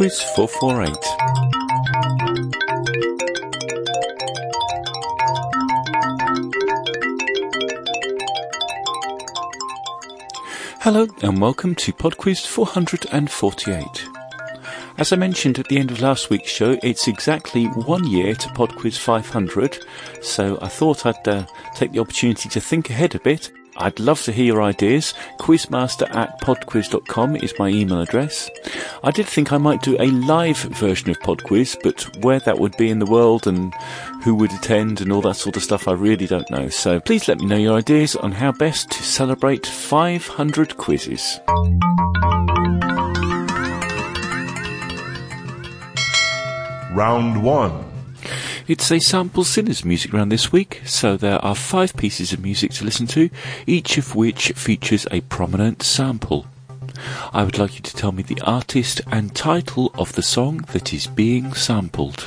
Podquiz 448. Hello and welcome to Podquiz 448. As I mentioned at the end of last week's show, it's exactly one year to Podquiz 500, so I thought I'd uh, take the opportunity to think ahead a bit I'd love to hear your ideas. Quizmaster at podquiz.com is my email address. I did think I might do a live version of Podquiz, but where that would be in the world and who would attend and all that sort of stuff, I really don't know. So please let me know your ideas on how best to celebrate 500 quizzes. Round 1 it's a sample sinners music round this week, so there are five pieces of music to listen to, each of which features a prominent sample. I would like you to tell me the artist and title of the song that is being sampled.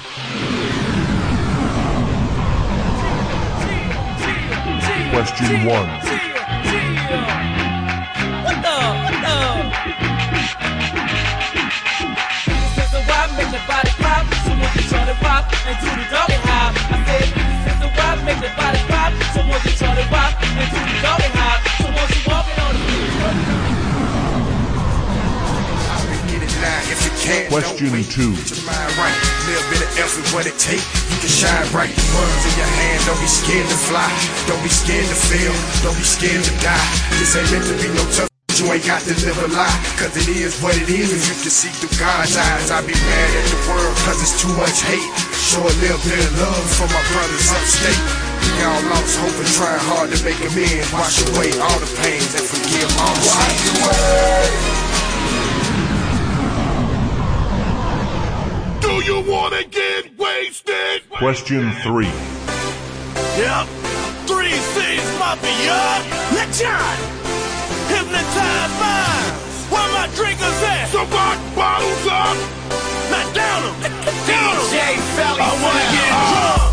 Question 1. Question two. Little bit of effort, what it take, you can shine bright. Words in your hand, don't be scared to fly. Don't be scared to fail, don't be scared to die. This ain't meant to be no tough. You ain't got to live a lie, cause it is what it is. You can see through God's eyes. I be mad at the world, cause it's too much hate. Show a little bit of love for my brothers upstate. We all lost hope and trying hard to make amends. Wash away all the pains and forgive all the sins. Do you wanna get wasted? Question three. Yep. Three 6 Mafia. Lil Jon. Hypnotize minds. Where my drinkers at? So rock bottles up. Now down them. Down them. DJ Felly. I wanna get drunk.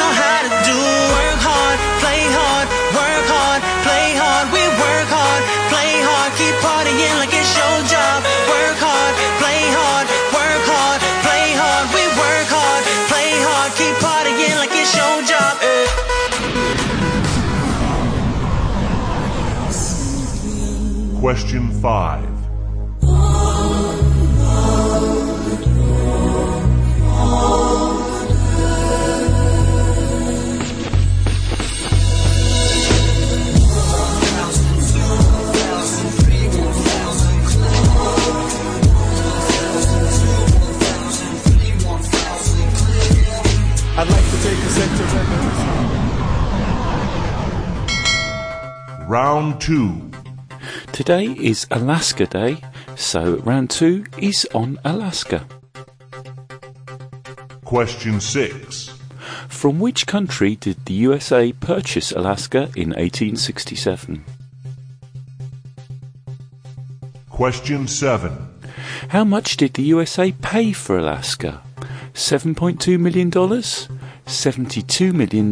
Question five. I'd like to take Round two. Today is Alaska Day, so round two is on Alaska. Question six. From which country did the USA purchase Alaska in 1867? Question seven. How much did the USA pay for Alaska? $7.2 million, $72 million,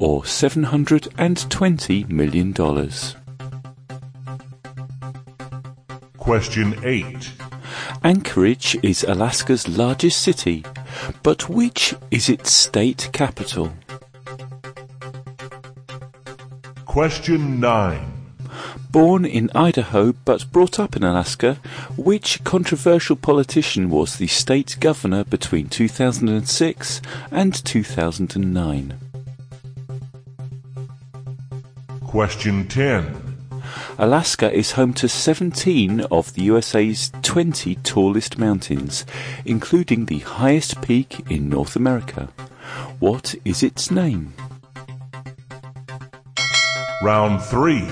or $720 million? Question eight. Anchorage is Alaska's largest city, but which is its state capital? Question nine. Born in Idaho but brought up in Alaska, which controversial politician was the state governor between 2006 and 2009? Question ten. Alaska is home to 17 of the USA's 20 tallest mountains, including the highest peak in North America. What is its name? Round three.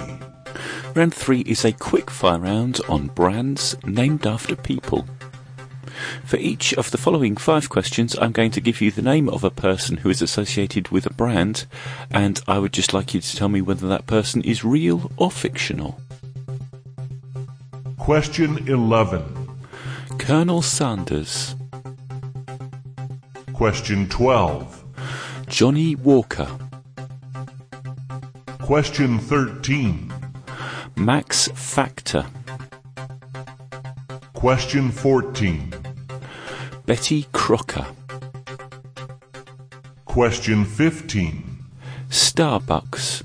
Round 3 is a quick fire round on brands named after people. For each of the following five questions, I'm going to give you the name of a person who is associated with a brand, and I would just like you to tell me whether that person is real or fictional. Question 11. Colonel Sanders, Question 12. Johnnie Walker, Question 13. Max Factor, Question 14. Betty Crocker, Question 15. Starbucks.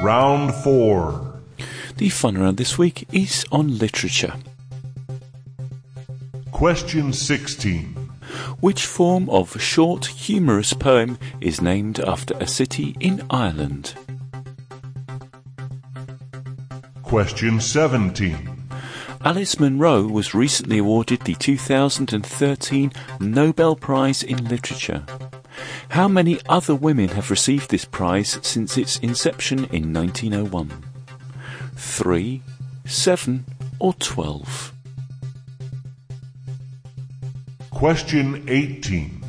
Round 4. The fun round this week is on literature. Question 16. Which form of short, humorous poem is named after a city in Ireland? Question 17. Alice Munro was recently awarded the 2013 Nobel Prize in Literature. How many other women have received this prize since its inception in 1901? Three, seven, or twelve? Question 18.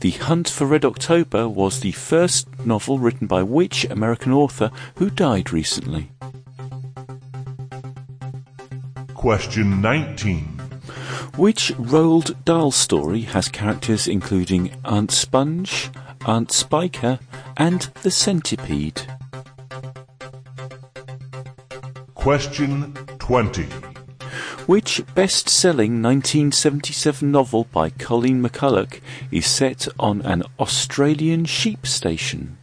The Hunt for Red October was the first novel written by which American author who died recently? Question 19. Which Roald Dahl story has characters including Aunt Sponge, Aunt Spiker, and the Centipede? Question 20. Which best selling 1977 novel by Colleen McCullough is set on an Australian sheep station?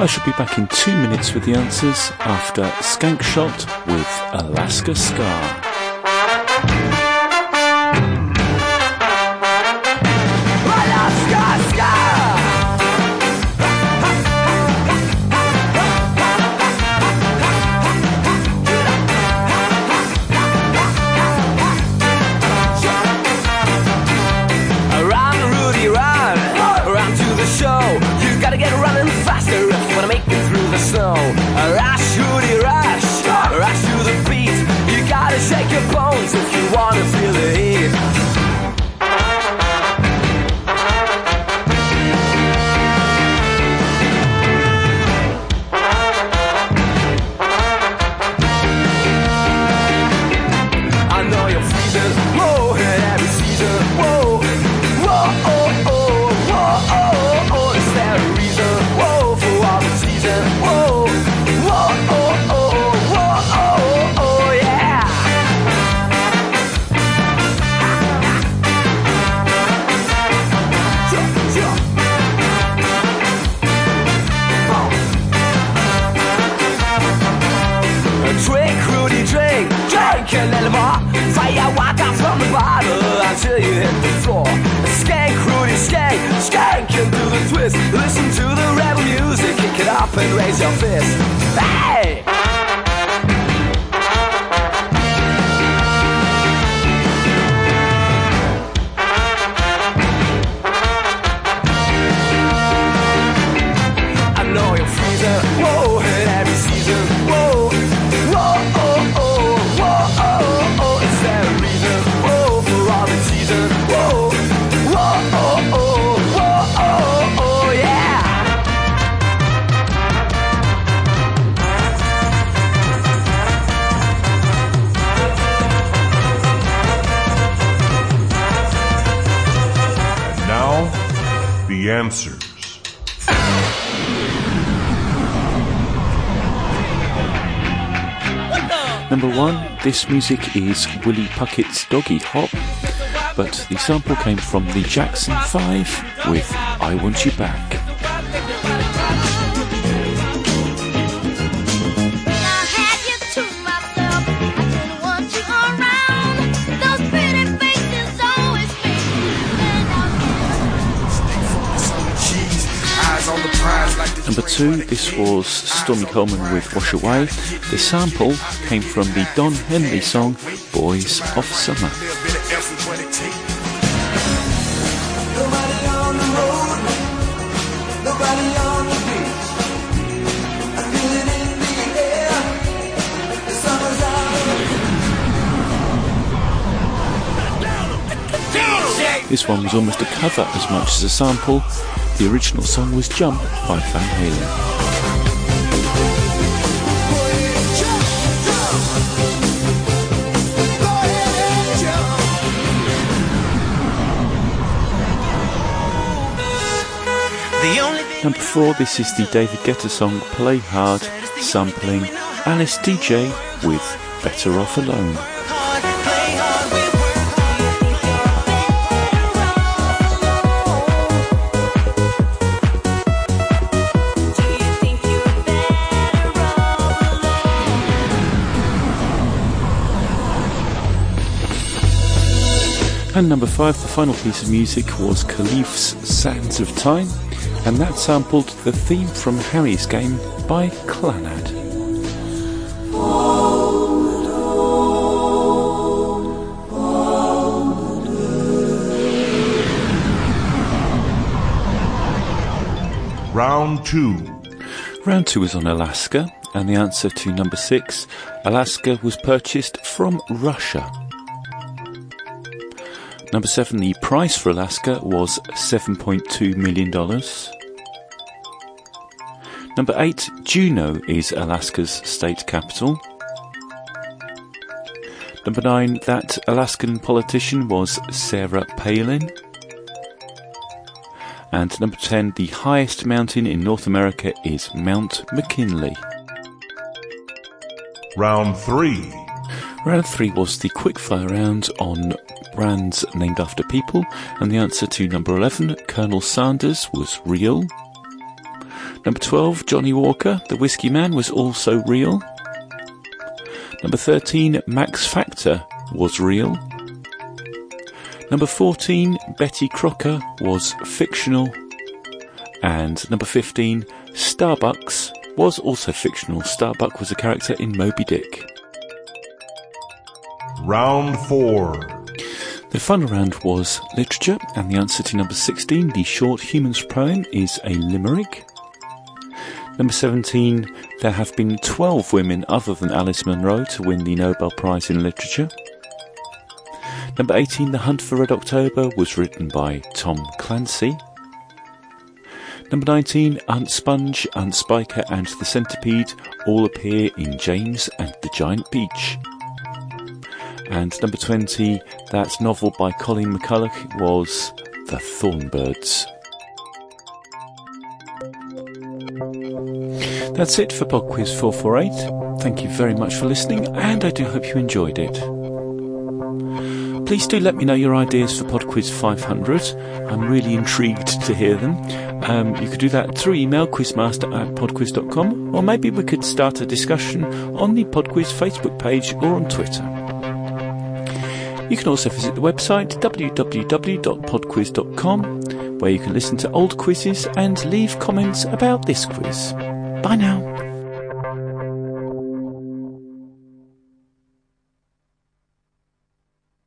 I shall be back in two minutes with the answers after Skankshot with Alaska Ska. Answers. Number one, this music is Willie Puckett's Doggy Hop, but the sample came from the Jackson 5 with I Want You Back. Number two, this was Stormy Coleman with Wash Away. The sample came from the Don Henley song Boys of Summer. This one was almost a cover as much as a sample, the original song was Jump by Van Halen. Number four, this is the David Guetta song Play Hard, sampling Alice Deejay with Better Off Alone. And number five, the final piece of music was Khalif's Sands of Time, and that sampled the theme from Harry's Game by Clannad. Round 2. Round two was on Alaska, and the answer to number six, Alaska was purchased from Russia. Number seven, the price for Alaska was $7.2 million. Number eight, Juneau is Alaska's state capital. Number nine, that Alaskan politician was Sarah Palin. And number 10, the highest mountain in North America is Mount McKinley. Round 3. Round three was the quickfire round on brands named after people, and the answer to number 11, Colonel Sanders, was real. Number 12, Johnnie Walker, the Whiskey Man, was also real. Number 13, Max Factor, was real. Number 14, Betty Crocker, was fictional. And number 15, Starbucks, was also fictional. Starbuck was a character in Moby Dick. Round 4. The final round was literature, and the answer to number 16, the short humans poem, is a limerick. Number 17, there have been 12 women other than Alice Munro to win the Nobel Prize in Literature. Number 18, The Hunt for Red October was written by Tom Clancy. Number 19, Aunt Sponge, Aunt Spiker, and the Centipede all appear in James and the Giant Peach. And number 20, that novel by Colin McCullough was The Thorn Birds. That's it for Pod Quiz 448. Thank you very much for listening, and I do hope you enjoyed it. Please do let me know your ideas for Pod Quiz 500. I'm really intrigued to hear them. Um, you could do that through email, quizmaster at podquiz.com, or maybe we could start a discussion on the Podquiz Facebook page or on Twitter. You can also visit the website www.podquiz.com where you can listen to old quizzes and leave comments about this quiz. Bye now.